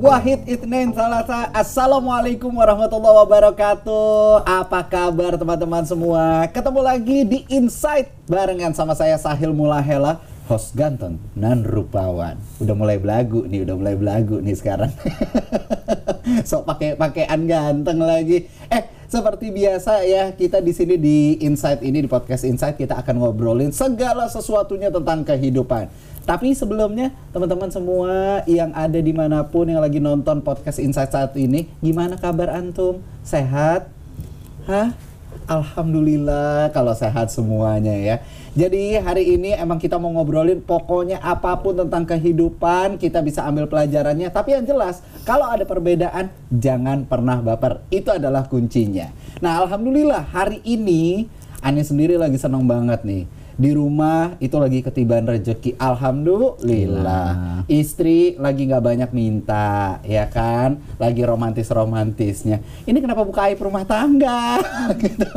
Wahid Itnen Salasa Assalamualaikum warahmatullahi wabarakatuh. Apa kabar teman-teman semua? Ketemu lagi di Insight Barengan sama saya Sahil Mulahela Host ganteng nan rupawan. Udah mulai belagu nih Udah mulai belagu nih sekarang. So pakai pakaian ganteng lagi. Eh seperti biasa ya kita di sini di Insight ini di podcast Insight kita akan ngobrolin segala sesuatunya tentang kehidupan tapi sebelumnya teman-teman semua yang ada di mana pun yang lagi nonton podcast Insight saat ini, gimana kabar antum? Sehat? Hah? Alhamdulillah kalau sehat semuanya ya. Jadi hari ini emang kita mau ngobrolin pokoknya apa pun tentang kehidupan kita bisa ambil pelajarannya. Tapi yang jelas kalau ada perbedaan jangan pernah baper. Itu adalah kuncinya. Nah alhamdulillah hari ini Ani sendiri lagi senang banget nih di rumah itu lagi ketiban rezeki alhamdulillah. Istri lagi nggak banyak minta ya kan? Lagi romantis romantisnya ini kenapa buka aib rumah tangga? Gitu.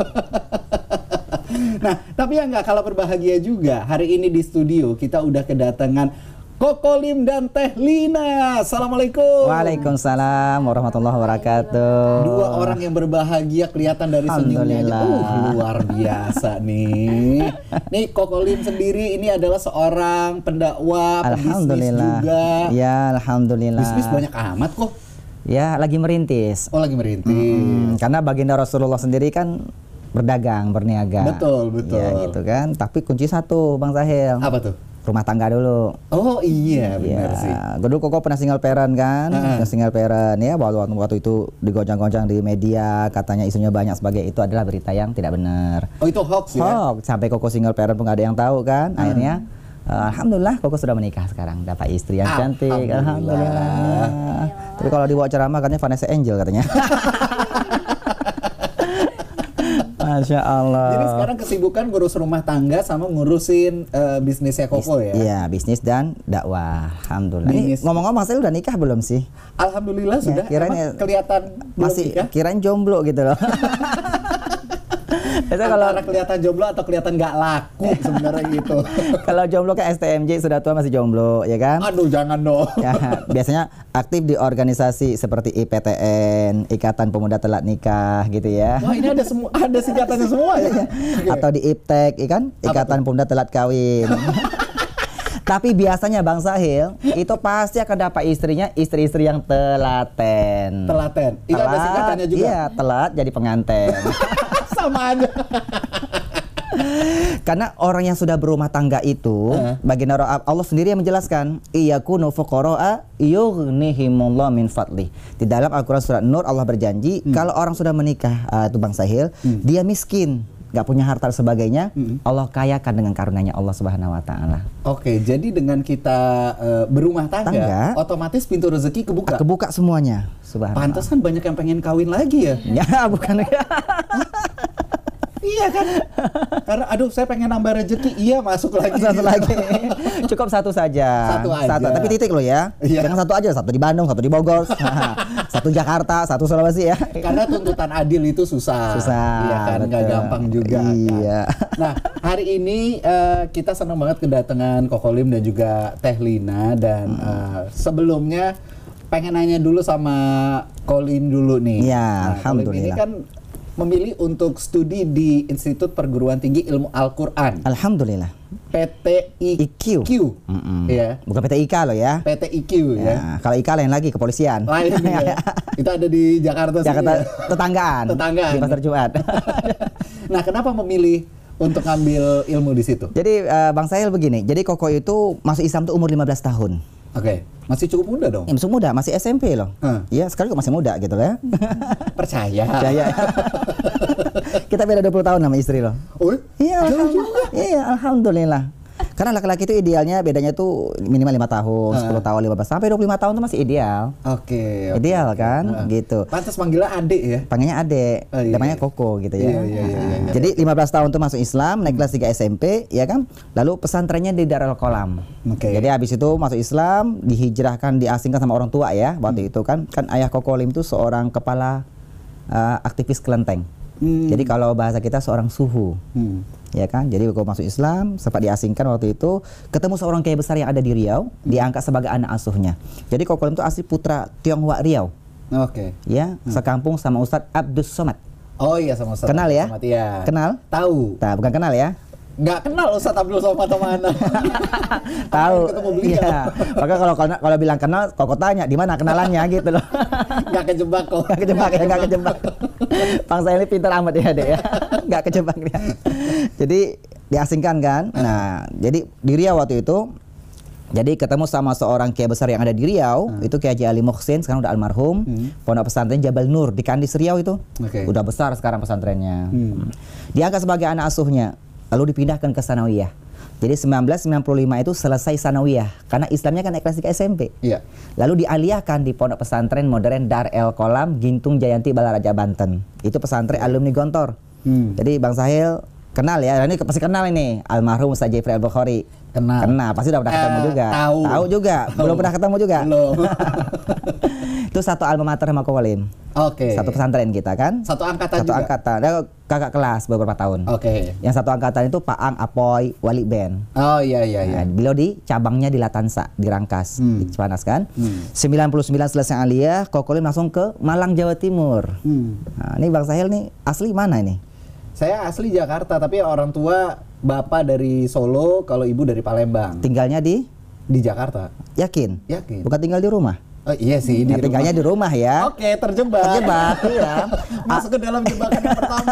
Nah tapi yang nggak kalah berbahagia juga. Hari ini di studio kita udah kedatangan Kokolim dan Teh Lina. Assalamualaikum. Waalaikumsalam warahmatullahi wabarakatuh. Dua orang yang berbahagia kelihatan dari senyumnya aja. Uh, luar biasa nih. Nih Kokolim sendiri ini adalah seorang pendakwah, pebisnis juga. Ya, alhamdulillah. Bisnis banyak amat kok. Ya, lagi merintis. Oh, lagi merintis. Hmm, karena baginda Rasulullah sendiri kan berdagang, berniaga. Betul, betul. Ya, gitu kan. Tapi kunci satu, Bang Zahil. Apa tuh? Rumah tangga dulu. Oh iya benar ya. sih. Dulu koko pernah single parent kan, uh -huh. single parent ya waktu, waktu waktu itu digoncang-goncang di media katanya isunya banyak sebagai itu adalah berita yang tidak benar. Oh itu hoax ya? Hoax sampai koko single parent pun gak ada yang tahu kan. Uh -huh. Akhirnya uh, alhamdulillah koko sudah menikah sekarang dapat istri yang cantik. Alhamdulillah. alhamdulillah. Tapi kalau dibawa ceramah katanya Vanessa Angel katanya. Masya Allah. Jadi sekarang kesibukan ngurus rumah tangga sama ngurusin uh, bisnisnya Koko Bis, ya? Iya, bisnis dan dakwah. Alhamdulillah. Ngomong-ngomong, saya udah nikah belum sih? Alhamdulillah ya, sudah. Kirain kelihatan masih belum kirain jomblo gitu loh. Itu kalau kelihatan jomblo atau kelihatan nggak laku sebenarnya gitu. kalau jomblo kan STMJ sudah tua masih jomblo, ya kan? Aduh, jangan dong. ya, biasanya aktif di organisasi seperti IPTN, Ikatan Pemuda Telat Nikah gitu ya. Wah, ini ada semua ada singkatannya semua ya. okay. Atau di IPTEK, ya kan? Ikatan Pemuda Telat Kawin. Tapi biasanya Bang Sahil itu pasti akan dapat istrinya istri-istri yang telaten. Telaten. Itu telat, ada singkatannya juga. Iya, telat jadi pengantin. Sama aja. Karena orang yang sudah berumah tangga itu, uh. baginda Allah sendiri yang menjelaskan, iyakunu fuqara'a yughnihimullah min fadli. Di dalam Al-Qur'an surat Nur Allah berjanji, hmm. kalau orang sudah menikah uh, itu Bang Sahil, hmm. dia miskin, nggak punya harta dan sebagainya, hmm. Allah kayakan dengan karunia Allah Subhanahu wa taala. Oke, jadi dengan kita uh, berumah tangga, tangga, otomatis pintu rezeki kebuka. Kebuka semuanya. Subhanallah. Pantas kan banyak yang pengen kawin lagi ya. ya, bukan. Iya kan? Karena aduh saya pengen nambah rezeki, iya masuk lagi. Satu lagi. Cukup satu saja. Satu aja. Satu, tapi titik loh ya. Iya. Jangan satu aja, satu di Bandung, satu di Bogor, satu Jakarta, satu Sulawesi ya. Karena tuntutan adil itu susah. Susah. Iya kan, nggak gampang juga. Iya. Kan? Nah, hari ini uh, kita senang banget kedatangan Kokolim dan juga Teh Lina dan hmm. uh, sebelumnya pengen nanya dulu sama Kolim dulu nih. Iya, nah, alhamdulillah. Ini kan memilih untuk studi di Institut Perguruan Tinggi Ilmu Al-Quran. Alhamdulillah. PTIQ. IQ. Mm -mm. Ya. Bukan PTIK loh ya. PTIQ ya. ya. Kalau IK lain lagi kepolisian. Lain ya. Itu ada di Jakarta Jakarta ya. tetanggaan. Tetanggaan. Di Pasar Jumat. nah, kenapa memilih untuk ngambil ilmu di situ? Jadi uh, Bang Sahil begini, jadi Koko itu masuk Islam tuh umur 15 tahun. Oke, okay. masih cukup muda dong. Ya, masih muda, masih SMP loh. Iya, hmm. sekarang juga masih muda gitu ya. Percaya. Percaya. Kita beda 20 tahun sama istri loh. Oh? Iya, alhamdulillah. Iya, alhamdulillah. Karena laki-laki itu idealnya bedanya tuh minimal lima tahun, uh. 10 tahun, 15 sampai 25 tahun itu masih ideal. Oke. Okay, okay. Ideal kan, uh. gitu. Pantas manggilnya adik ya? Panggilnya adik. Oh, iya, namanya iya. Koko gitu ya. Iya, iya, iya, iya, iya. Jadi 15 tahun tuh masuk Islam, naik kelas 3 SMP, ya kan? Lalu pesantrennya di Darul Kolam. Oke. Okay. Jadi habis itu masuk Islam, dihijrahkan, diasingkan sama orang tua ya. Waktu hmm. itu kan kan ayah Koko Lim itu seorang kepala uh, aktivis kelenteng. Hmm. Jadi kalau bahasa kita seorang suhu. Hmm. Ya kan? Jadi kalau masuk Islam sempat diasingkan waktu itu, ketemu seorang kiai besar yang ada di Riau, diangkat sebagai anak asuhnya. Jadi Lim itu asli putra Tionghoa Riau. Oke. Ya, sekampung sama Ustadz Abdus Somad. Oh iya sama Ustaz. Kenal ya? Somad, iya. Kenal? Tahu. Nah, bukan kenal ya? Nggak kenal Ustaz Abdul Somad mana. Tahu. Iya. Maka kalau kalau kalau bilang kenal, Koko tanya di mana kenalannya gitu loh. Nggak kejebak kok. Gak kejebak ya, gak kejebak. Bang saya ini pintar amat ya, Dek ya. Gak kejebak dia. Jadi diasingkan kan. Nah, jadi di Riau waktu itu jadi ketemu sama seorang kiai besar yang ada di Riau, itu Kiai Haji Ali Muhsin, sekarang udah almarhum. Pondok pesantren Jabal Nur di Kandis Riau itu. Oke. Udah besar sekarang pesantrennya. Hmm. Diangkat sebagai anak asuhnya, lalu dipindahkan ke Sanawiyah. Jadi 1995 itu selesai Sanawiyah karena Islamnya kan kelas 3 SMP. Iya. Lalu dialihkan di pondok pesantren modern Dar El Kolam Gintung Jayanti Balaraja Banten. Itu pesantren alumni Gontor. Hmm. Jadi Bang Sahil kenal ya, ini pasti kenal ini almarhum Ustaz Jeffrey Al Bukhari. Kenal. Kenal, pasti udah pernah ketemu Eh, juga. tahu. juga. Belum pernah ketemu juga. Belum. itu satu alma mater sama Kowalim. Oke. Satu pesantren kita kan. Satu angkatan Satu juga? angkatan. Dia kakak kelas beberapa tahun. Oke. Yang satu angkatan itu Pak Ang Apoy Wali Ben. Oh iya iya iya. Nah, beliau di cabangnya di Latansa, di Rangkas, Hmm. di Cipanas kan. Hmm. 99 selesai aliyah, Kokolim langsung ke Malang Jawa Timur. Hmm. Nah, ini Bang Sahil nih asli mana ini? Saya asli Jakarta tapi orang tua bapak dari Solo, kalau ibu dari Palembang. Tinggalnya di Di Jakarta. Yakin? Yakin. Bukan tinggal di rumah. Oh iya sih di Nah, tinggalnya di rumah ya. Oke, terjebak. Terjebak, iya. Masuk ke dalam jebakan yang pertama.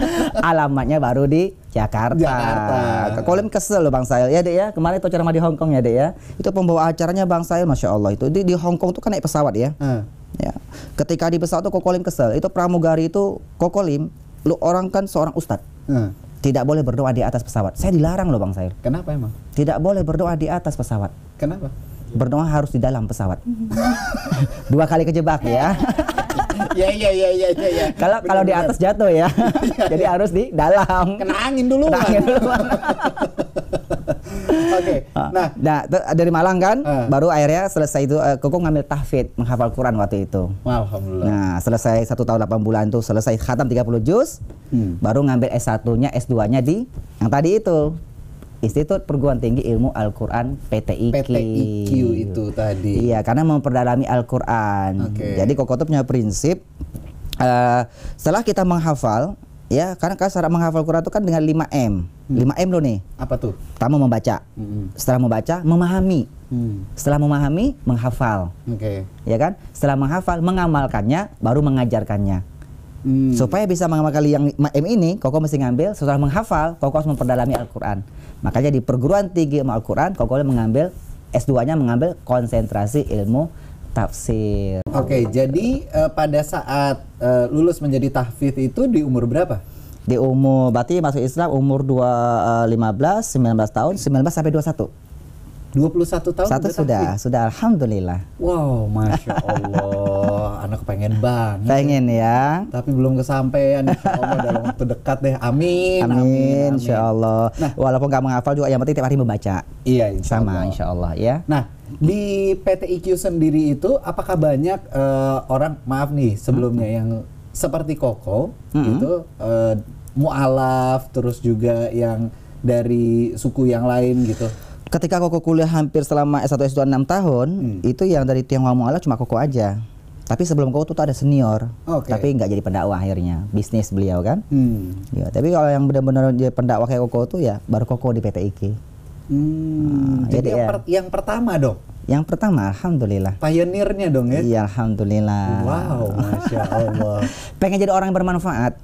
Alamatnya baru di Jakarta. Jakarta. Kolim kesel loh Bang Sahil. Ya dek ya, kemarin itu ceramah di Hong Kong ya dek ya. Itu pembawa acaranya Bang Sahil, Masya Allah. Itu di, di Hong Kong tuh kan naik pesawat ya. Eh, Ya. Ketika di pesawat tuh Kokolim kesel. Itu pramugari itu Kokolim, lu orang kan seorang ustadz. eh. Tidak boleh berdoa di atas pesawat. Saya dilarang loh Bang Sair. Kenapa emang? Tidak boleh berdoa di atas pesawat. Kenapa? Berdoa harus di dalam pesawat. Dua kali kejebak ya. ya iya iya iya iya. iya. Kalau kalau di atas jatuh ya. Jadi harus di dalam. kena angin dulu. Kena angin duluan. Oke. Nah, Nah, tuh dari Malang kan, Ah. baru akhirnya selesai itu eh, Koko ngambil tahfidz, menghafal Quran waktu itu. alhamdulillah. Nah, selesai satu tahun 8 bulan itu selesai khatam 30 juz, Hmm. baru ngambil S1-nya, S2-nya di yang tadi itu. Institut Perguruan Tinggi Ilmu Al-Quran PTIQ. PTIQ itu tadi. Iya, karena memperdalami Al-Quran. Oke. Jadi Koko tuh punya prinsip, eh, setelah kita menghafal, ya karena kan cara menghafal Quran itu kan dengan 5M. 5M loh nih. Apa tuh? Pertama membaca. Mm-mm. Setelah membaca, memahami. Hmm. Setelah memahami, menghafal. Oke. Ya kan? Setelah menghafal, mengamalkannya, baru mengajarkannya. Hmm. Supaya bisa mengamalkan yang M ini, Koko mesti ngambil setelah menghafal, Koko harus memperdalami Al-Qur'an. Makanya di perguruan tinggi Al-Qur'an, Koko mengambil S2-nya mengambil konsentrasi ilmu tafsir. Oke, jadi eh, pada saat eh, lulus menjadi tahfidz itu di umur berapa? Di umur berarti masuk Islam umur 2 eh, 15, 19 tahun, 19 sampai 21. 21 tahun Satu udah sudah, tahfidz? sudah alhamdulillah. Wow, masya Allah, anak pengen banget. Pengen ya. Tapi belum kesampaian, insya Allah dalam waktu dekat deh. Amin, amin, Amin, insya Allah. Nah. Walaupun nggak menghafal juga yang penting tiap hari membaca. Iya, insya Sama Allah. insya Allah ya. Nah, di PTIQ sendiri itu apakah banyak eh, orang maaf nih sebelumnya yang seperti Koko Hmm. itu eh, mualaf terus juga yang dari suku yang lain gitu. Ketika Koko kuliah hampir selama S1 S2 6 tahun, Hmm. itu yang dari Tionghoa Muala cuma Koko aja. Tapi sebelum Koko tuh ada senior. Oke. Tapi nggak jadi pendakwah akhirnya, bisnis beliau kan. Hmm. Ya, tapi kalau yang benar-benar jadi pendakwah kayak Koko tuh ya baru Koko di PTIK. Hmm, Ah, jadi jadi yang, ya. per- yang pertama dong, Yang pertama, alhamdulillah. pionirnya dong ya. Iya, alhamdulillah. Wow, masya Allah. Pengen jadi orang yang bermanfaat.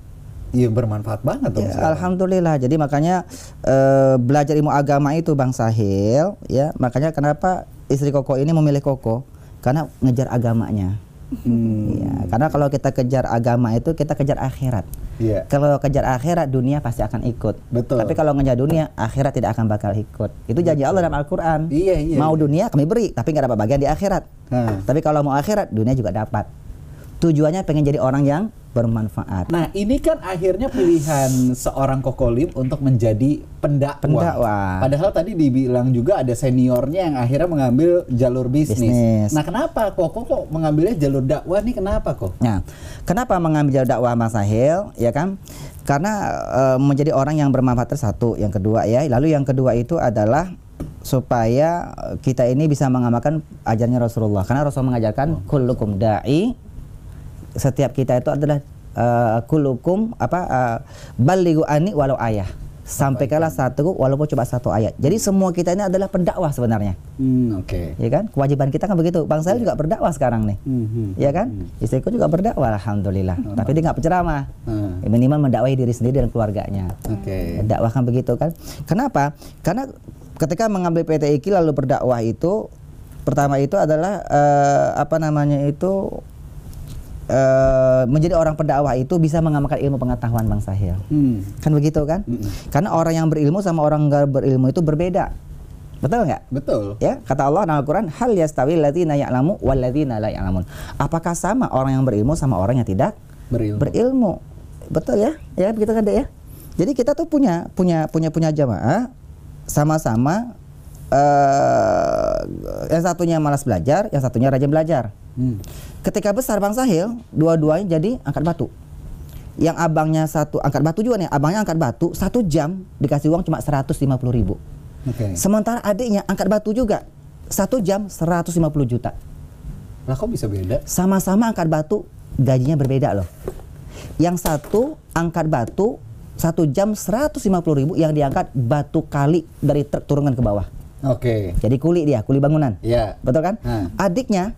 Iya bermanfaat banget dong. Ya, alhamdulillah. Jadi makanya eh, belajar ilmu agama itu Bang Sahil, ya. Makanya kenapa istri Koko ini memilih Koko? Karena ngejar agamanya. Hmm, Ya, karena kalau kita kejar agama itu kita kejar akhirat. Iya. Kalau kejar akhirat dunia pasti akan ikut. Betul. Tapi kalau ngejar dunia akhirat tidak akan bakal ikut. Itu janji Allah dalam Al-Qur'an. Iya, iya, Mau iya. dunia kami beri, tapi nggak dapat bagian di akhirat. Nah. Tapi kalau mau akhirat dunia juga dapat. Tujuannya pengen jadi orang yang bermanfaat. Nah, ini kan akhirnya pilihan seorang kokolim untuk menjadi pendakwa. Pendakwa. Padahal tadi dibilang juga ada seniornya yang akhirnya mengambil jalur bisnis. Bisnis. Nah, kenapa Koko kok mengambilnya jalur dakwah nih? Kenapa kok? Nah, kenapa mengambil jalur dakwah Mas Sahil? Ya kan? Karena eh, menjadi orang yang bermanfaat satu, yang kedua ya. Lalu yang kedua itu adalah supaya kita ini bisa mengamalkan ajarnya Rasulullah. Karena Rasul mengajarkan kullukum da'i setiap kita itu adalah uh, kullukum apa uh, balighu ani walau ayah. Sampaikanlah satu walaupun cuma satu ayat. Jadi semua kita ini adalah pendakwah sebenarnya. Hmm, oke. Ya kan? Kewajiban kita kan begitu. Bang saya juga berdakwah sekarang nih. Mhm. Ya kan? Istriku juga berdakwah alhamdulillah. Tapi dia nggak penceramah. Hmm. Minimal mendakwahi diri sendiri dan keluarganya. Oke. Dakwah kan begitu kan? Kenapa? Karena ketika mengambil PT IKI lalu berdakwah itu pertama itu adalah eh, apa namanya itu eh, menjadi orang pendakwah itu bisa mengamalkan ilmu pengetahuan Bang Sahil. Hmm. Kan begitu kan? Mm-mm. Karena orang yang berilmu sama orang nggak berilmu itu berbeda. Betul nggak? Betul. Ya, kata Allah dalam Al-Qur'an, "Hal yastawi alladziina ya'lamu wal ladziina la ya'lamun." Apakah sama orang yang berilmu sama orang yang tidak Berilmu. berilmu? Betul ya? Ya, begitu kan, Dek ya? Jadi kita tuh punya punya punya punya jamaah sama-sama eh yang satunya malas belajar, yang satunya rajin belajar. Hmm. Ketika besar Bang Sahil, dua-duanya jadi angkat batu. Yang abangnya satu angkat batu juga nih, abangnya angkat batu satu jam dikasih uang cuma 150 ribu. Oke. Sementara adiknya angkat batu juga satu jam 150 juta. Lah kok bisa beda? Sama-sama angkat batu, gajinya berbeda loh. Yang satu angkat batu satu jam 150 ribu, yang diangkat batu kali dari truk turunkan ke bawah. Oke. Jadi kuli dia, kuli bangunan. Iya. Betul kan? Hmm. Adiknya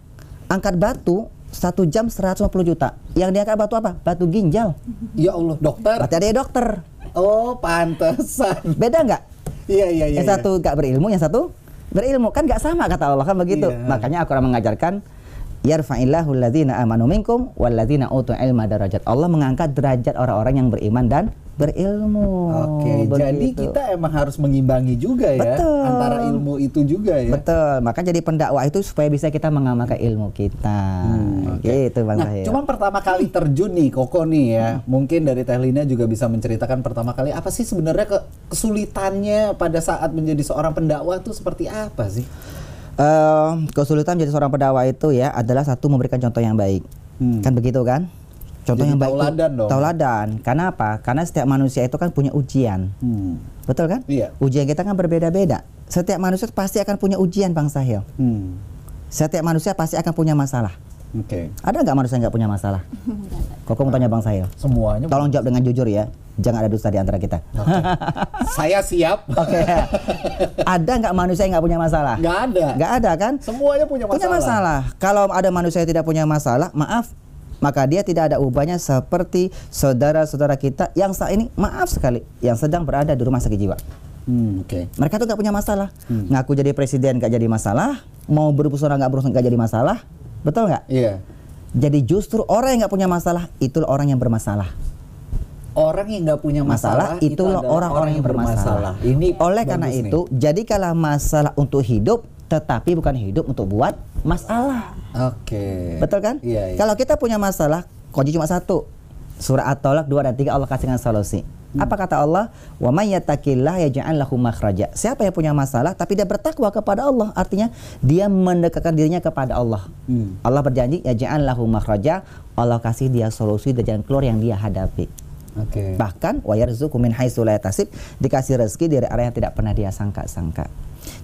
angkat batu satu jam 150 juta. Yang diangkat batu apa? Batu ginjal. Ya Allah, dokter. Berarti ada dokter. Oh, pantesan. Beda nggak? Iya, iya, iya. yang iya. satu nggak berilmu, yang satu berilmu. Kan nggak sama kata Allah kan begitu. Iya. Makanya Al-Quran mengajarkan yarfa'illahu alladzina amanu minkum walladzina utul ilma darajat. Allah mengangkat derajat orang-orang yang beriman dan berilmu. Oke, jadi Begitu. kita emang harus mengimbangi juga ya Betul. antara ilmu itu juga ya. Betul, maka jadi pendakwah itu supaya bisa kita mengamalkan ilmu kita. Hmm, oke. Gitu Bang Nah, Zahir. cuman pertama kali terjun nih Koko nih ya. Mungkin dari Teh Lina juga bisa menceritakan pertama kali apa sih sebenarnya ke- kesulitannya pada saat menjadi seorang pendakwah tuh seperti apa sih? Eh, kesulitan menjadi seorang pendakwah itu ya adalah satu memberikan contoh yang baik. Hmm. Kan begitu kan? Contoh Jadi yang baik itu tauladan dong. tauladan. Karena apa? Karena setiap manusia itu kan punya ujian. Hmm. Betul kan? Iya. Ujian kita kan berbeda-beda. Setiap manusia pasti akan punya ujian Bang Sahil. Hmm. Setiap manusia pasti akan punya masalah. Oke. Ada nggak manusia yang nggak punya masalah? Kok mau tanya Bang Sahil? Semuanya. Tolong jawab dengan jujur ya. Jangan ada dusta di antara kita. Oke. Saya siap. Oke. ada nggak manusia yang nggak punya masalah? Nggak ada. Nggak ada kan? Semuanya punya masalah. Punya masalah. Kalau ada manusia yang tidak punya masalah, maaf, maka dia tidak ada ubahnya seperti saudara-saudara kita yang saat ini maaf sekali yang sedang berada di rumah sakit jiwa. Hmm, Oke. Mereka tuh nggak punya masalah. Ngaku jadi presiden nggak jadi masalah, mau berpusara nggak berusaha nggak jadi masalah, betul nggak? Iya. Jadi justru orang yang nggak punya masalah itulah orang yang bermasalah. Orang yang nggak punya masalah, Masalah, itulah orang-orang yang bermasalah. Ini Oleh karena nih. itu, jadikanlah masalah untuk hidup, tetapi bukan hidup untuk buat masalah. Oke. Betul kan? Iya, iya. Kalau kita punya masalah, kunci cuma satu. Surah At-Talaq 2 dan 3 Allah kasihkan solusi. Hmm. Apa kata Allah? Wa may yattaqillah yaj'al lahu makhraja. Siapa yang punya masalah tapi dia bertakwa kepada Allah, artinya dia mendekatkan dirinya kepada Allah. Hmm. Allah berjanji yaj'al lahu makhraja, Allah kasih dia solusi dan jalan keluar yang dia hadapi. Oke. Bahkan wa yarzuqu min haitsu la dikasih rezeki dari arah yang tidak pernah dia sangka-sangka.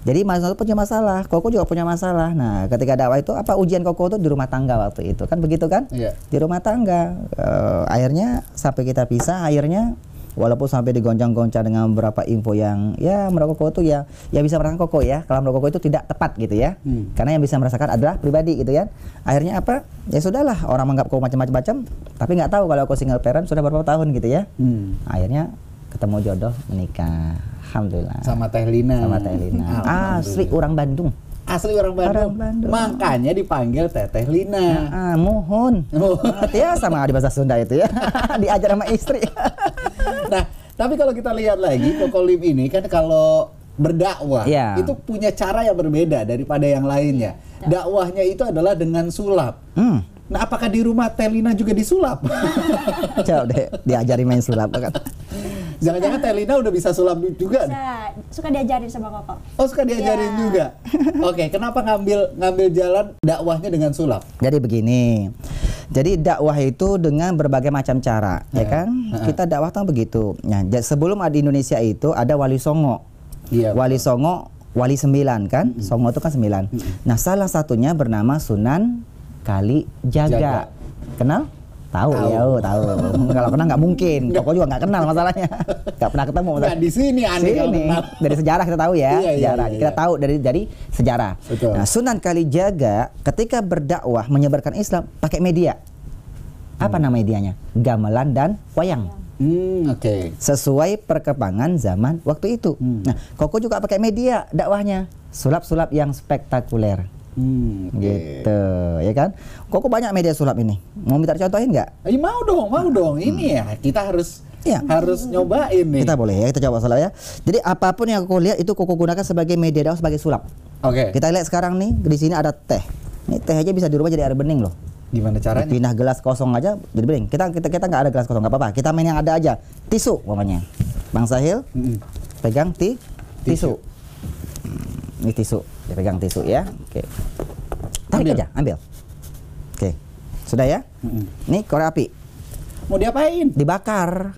Jadi Mas Nol punya masalah, Koko juga punya masalah. Nah, ketika dakwah itu apa ujian Koko itu di rumah tangga waktu itu kan begitu kan? Iya. Di rumah tangga. Eh, akhirnya sampai kita pisah, akhirnya walaupun sampai digoncang-goncang dengan beberapa info yang ya menurut Koko itu ya ya bisa merasakan Koko ya. Kalau menurut Koko itu tidak tepat gitu ya. Hmm. Karena yang bisa merasakan adalah pribadi gitu ya. Akhirnya apa? Ya sudahlah, orang menganggap Koko macam-macam, tapi nggak tahu kalau aku single parent sudah berapa tahun gitu ya. Hmm. Akhirnya ketemu jodoh menikah. Alhamdulillah. Sama Teh Lina. Sama Teh Lina. Asli orang Bandung. Asli orang Bandung. Orang Bandung. Makanya dipanggil Teteh Lina. Ah, mohon. Oh. ya sama di bahasa Sunda itu ya. Diajar sama istri. nah, tapi kalau kita lihat lagi Kokolim ini kan kalau berdakwah Iya. itu punya cara yang berbeda daripada yang lainnya. Dakwahnya itu adalah dengan sulap. hmm. Nah, apakah di rumah Telina juga disulap? Coba deh diajari main sulap kan. Jangan-jangan Telina udah bisa sulap juga nih? Bisa, suka diajarin sama koko. Oh, suka diajarin Iya. juga. Oke, kenapa ngambil ngambil jalan dakwahnya dengan sulap? Jadi begini. Jadi dakwah itu dengan berbagai macam cara, ya kan? Kita dakwah tuh begitu. Nah, sebelum ada di Indonesia itu ada wali songo. Iya. Wali songo, wali sembilan kan? Songo itu kan sembilan. Nah, salah satunya bernama Sunan Kali Jaga. Jaga. Kenal? Tahu Tahu. ya, oh, tahu. Kalau kenal nggak mungkin. Koko juga nggak kenal masalahnya. Nggak pernah ketemu. Nggak, di sini aneh Sini. Dari sejarah kita tahu ya, Iya, iya, sejarah. iya, Kita iya. tahu dari dari sejarah. Betul. Nah, Sunan Kalijaga ketika berdakwah menyebarkan Islam pakai media. Apa nama medianya? Gamelan dan wayang. Hmm, oke. Sesuai perkembangan zaman waktu itu. Hmm. Nah, Koko juga pakai media dakwahnya. Sulap-sulap yang spektakuler. Hmm, oke. Gitu, ya kan? Koko banyak media sulap ini. Mau minta contohin nggak? Eh, mau dong, mau dong. Ini ya, kita harus Iya. harus nyobain nih. Kita boleh ya, kita coba sulap ya. Jadi apa pun yang Koko lihat itu Koko gunakan sebagai media dakwah sebagai sulap. Oke. Kita lihat sekarang nih, di sini ada teh. Ini teh aja bisa dirubah jadi air bening loh. Gimana caranya? Pindah gelas kosong aja jadi bening. Kita kita kita nggak ada gelas kosong nggak apa-apa. Kita main yang ada aja. Tisu umpamanya. Bang Sahil Mm-mm. pegang ti Tisu. tisu. Hmm, Ini tisu. Dia pegang tisu ya. Oke. Tarik Ambil. aja, ambil. Oke. Sudah ya? Mm-mm. Ini korek api. Mau diapain? Dibakar.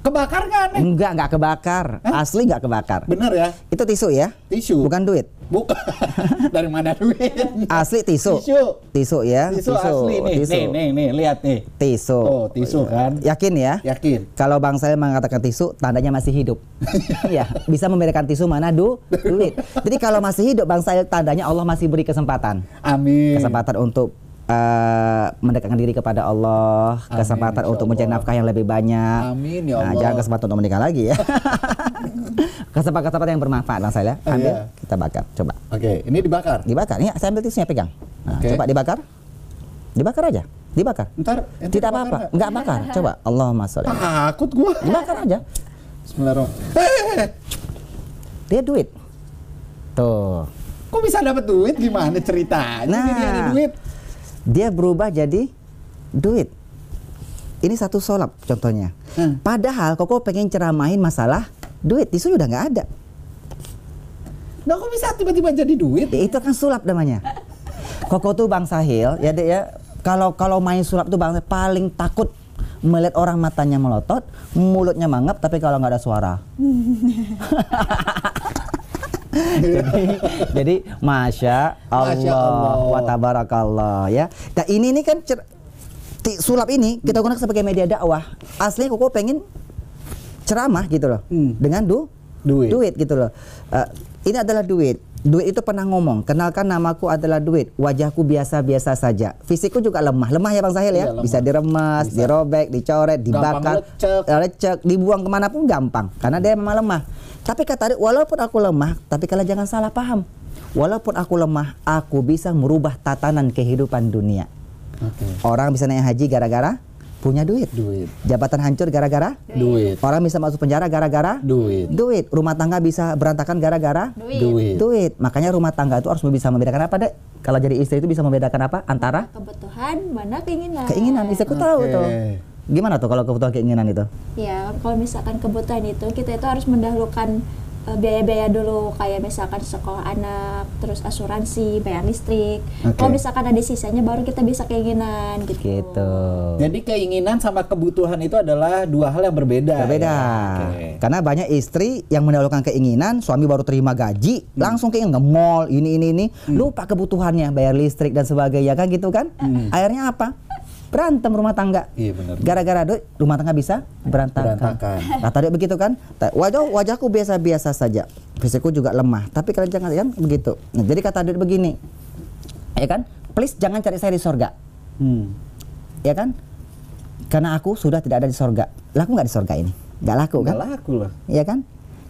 Kebakar nggak nih? Enggak, enggak kebakar. Hah? Asli enggak kebakar. Bener ya? Itu tisu ya? Tisu. Bukan duit. Bukan. Dari mana duit? Asli tisu. Tisu. Tisu ya. Tisu, asli nih. Tisu. Nih, nih, nih, lihat nih. Tisu. Oh, tisu kan? Yakin ya? Yakin. Kalau Bang saya mengatakan tisu, tandanya masih hidup. Iya, bisa membedakan tisu mana du duit. Jadi kalau masih hidup Bang saya tandanya Allah masih beri kesempatan. Amin. Kesempatan untuk eh, mendekatkan diri kepada Allah, Amin, kesempatan untuk mencari nafkah yang lebih banyak. Amin, ya Nah, Allah. jangan kesempatan untuk menikah lagi ya. kesempatan-kesempatan yang bermanfaat Bang saya. Ambil, iya. kita bakar. Coba. Oke, ini dibakar. Dibakar. Ini saya ambil tisunya pegang. Nah, Oke. coba dibakar. Dibakar aja. Dibakar. Ntar, Tidak apa-apa. nggak? Enggak bakar. Coba. Allahumma sholli. Takut gua. Dibakar aja. Bismillahirrahmanirrahim. Eh, Dia duit. Tuh. kok bisa dapat duit? Gimana ceritanya? Nah. Jadi ada duit. Dia berubah jadi duit. Ini satu solap contohnya. Hmm. Padahal Koko pengen ceramahin masalah duit. Tisu udah nggak ada. Nah, kok bisa tiba-tiba jadi duit? Ya, itu kan sulap namanya. Koko tuh Bang Sahil, ya Dek ya. Kalau kalau main sulap tuh Bang Sahil paling takut melihat orang matanya melotot, mulutnya mangap, tapi kalau nggak ada suara. jadi, jadi masya Allah, Masya Allah. wa tabarakallah ya. Nah ini nih kan cer- sulap ini kita gunakan sebagai media dakwah. Aslinya Koko pengen ceramah gitu loh, Hmm. dengan du Duit. duit gitu loh. Eh, ini adalah duit. Duit itu pernah ngomong, kenalkan namaku adalah duit, wajahku biasa-biasa saja. Fisikku juga lemah, lemah ya Bang Sahil ya. Iya. Bisa diremas, Bisa. dirobek, dicoret, dibakar, lecek. lecek, dibuang ke mana pun gampang, karena dia memang lemah. Tapi kata dia, walaupun aku lemah, tapi kalian jangan salah paham. Walaupun aku lemah, aku bisa merubah tatanan kehidupan dunia. Oke. Orang bisa naik haji gara-gara punya duit. Duit. Jabatan hancur gara-gara Duit. Orang bisa masuk penjara gara-gara Duit. duit. Rumah tangga bisa berantakan gara-gara Duit. Duit. duit. Makanya rumah tangga itu harus bisa membedakan apa, Dek? Kalau jadi istri itu bisa membedakan apa? Antara Kebutuhan mana keinginan. keinginan. Istriku tahu Oke. tuh. Gimana tuh kalau kebutuhan keinginan itu? Ya, kalau misalkan kebutuhan itu kita itu harus mendahulukan eh, biaya-biaya dulu kayak misalkan sekolah anak, terus asuransi, bayar listrik. Oke. Kalau misalkan ada sisanya baru kita bisa keinginan gitu. Gitu. Jadi keinginan sama kebutuhan itu adalah dua hal yang berbeda. Berbeda. ya? Oke. Karena banyak istri yang mendahulukan keinginan, suami baru terima gaji, Hmm. langsung keinginan ke mall, ini ini ini, lupa kebutuhannya, bayar listrik dan sebagainya kan gitu kan? Akhirnya apa? Berantem rumah tangga. Iya benar. Gara-gara duit rumah tangga bisa berantakan. Berantakan. Kata dia begitu kan? Wajah wajahku biasa-biasa saja. Fisikku juga lemah, tapi kalian jangan kan begitu. Nah, jadi kata dia begini. Ya kan? Please jangan cari saya di sorga. Hmm. Ya kan? Karena aku sudah tidak ada di sorga. Laku nggak di sorga ini? Nggak laku kan? Nggak laku lah. Ya kan?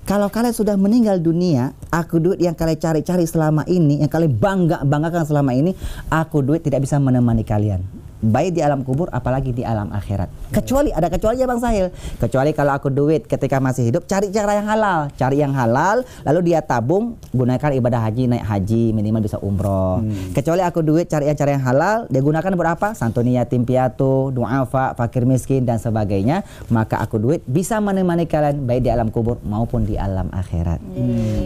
Kalau kalian sudah meninggal dunia, aku duit yang kalian cari-cari selama ini, yang kalian bangga banggakan selama ini, aku duit tidak bisa menemani kalian. Baik di alam kubur apalagi di alam akhirat. Kecuali ada kecuali ya Bang Sahil. Kecuali kalau aku duit ketika masih hidup cari cara yang halal, cari yang halal lalu dia tabung gunakan ibadah haji naik haji minimal bisa umroh. Kecuali aku duit cari cara yang halal dia gunakan buat apa? Santuni yatim piatu, duafa, fakir miskin dan sebagainya. Maka aku duit bisa menemani kalian baik di alam kubur maupun di alam akhirat.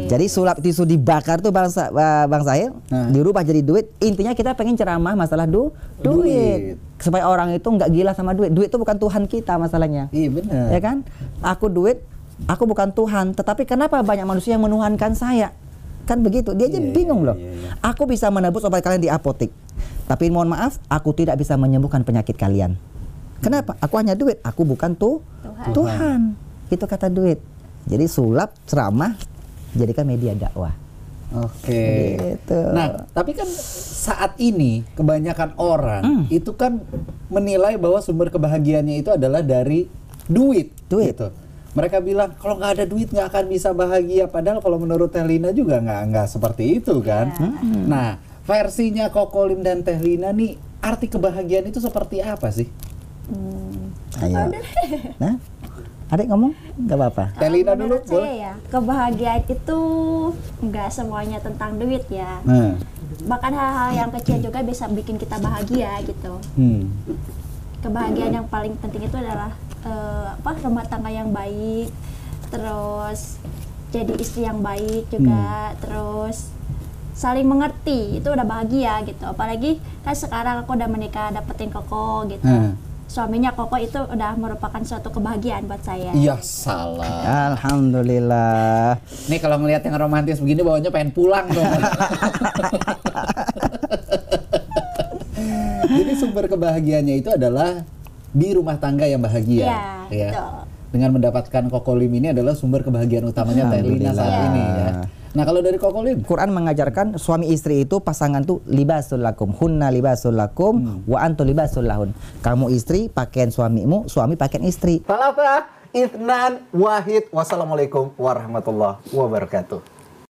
Jadi sulap tisu dibakar tuh Bang, Sa- Bang Sahil Nah. dirubah jadi duit. Intinya kita pengen ceramah masalah du duit. Duit. Supaya orang itu nggak gila sama duit. Duit itu bukan Tuhan kita masalahnya. Iya benar. Ya kan? Aku duit, aku bukan Tuhan. Tetapi kenapa banyak manusia yang menuhankan saya? Kan begitu. Dia aja Iya, bingung loh. iya, iya. Aku bisa menebus obat kalian di apotik. Tapi mohon maaf, aku tidak bisa menyembuhkan penyakit kalian. Kenapa? Aku hanya duit. Aku bukan tuh Tuhan. Tuhan. Itu kata duit. Jadi sulap, ceramah, jadikan media dakwah. Oke. Gitu. Nah, tapi kan saat ini kebanyakan orang Hmm. itu kan menilai bahwa sumber kebahagiaannya itu adalah dari duit. Duit. Gitu. Mereka bilang kalau nggak ada duit nggak akan bisa bahagia. Padahal kalau menurut Tehlina juga nggak nggak seperti itu kan. Nah, versinya Kokolim dan Tehlina nih arti kebahagiaan itu seperti apa sih? Ayo. Nah, adik ngomong? Gak apa-apa. Tehlina dulu Menurut saya boleh. ya, kebahagiaan itu nggak semuanya tentang duit ya. Nah, Bahkan hal-hal yang kecil juga bisa bikin kita bahagia gitu. hmm. Kebahagiaan yang paling penting itu adalah eh, apa rumah tangga yang baik, terus jadi istri yang baik juga, terus saling mengerti itu udah bahagia gitu. Apalagi kan sekarang aku udah menikah dapetin koko gitu. Hmm. Suaminya koko itu udah merupakan suatu kebahagiaan buat saya. Iya salah. Alhamdulillah. Nih kalau ngelihat yang romantis begini bawahnya pengen pulang dong. Jadi sumber kebahagiaannya itu adalah di rumah tangga yang bahagia. Iya, ya. Dengan mendapatkan kokolim ini adalah sumber kebahagiaan utamanya Teh Lina saat ini ya. Nah kalau dari kokolim, Quran mengajarkan suami istri itu pasangan tuh libasul lakum, hunna libasul lakum, wa antum libasul lahun. Kamu istri pakaian suamimu, suami pakaian istri. Falata, Ithnan, Wahid. Wassalamualaikum warahmatullahi wabarakatuh.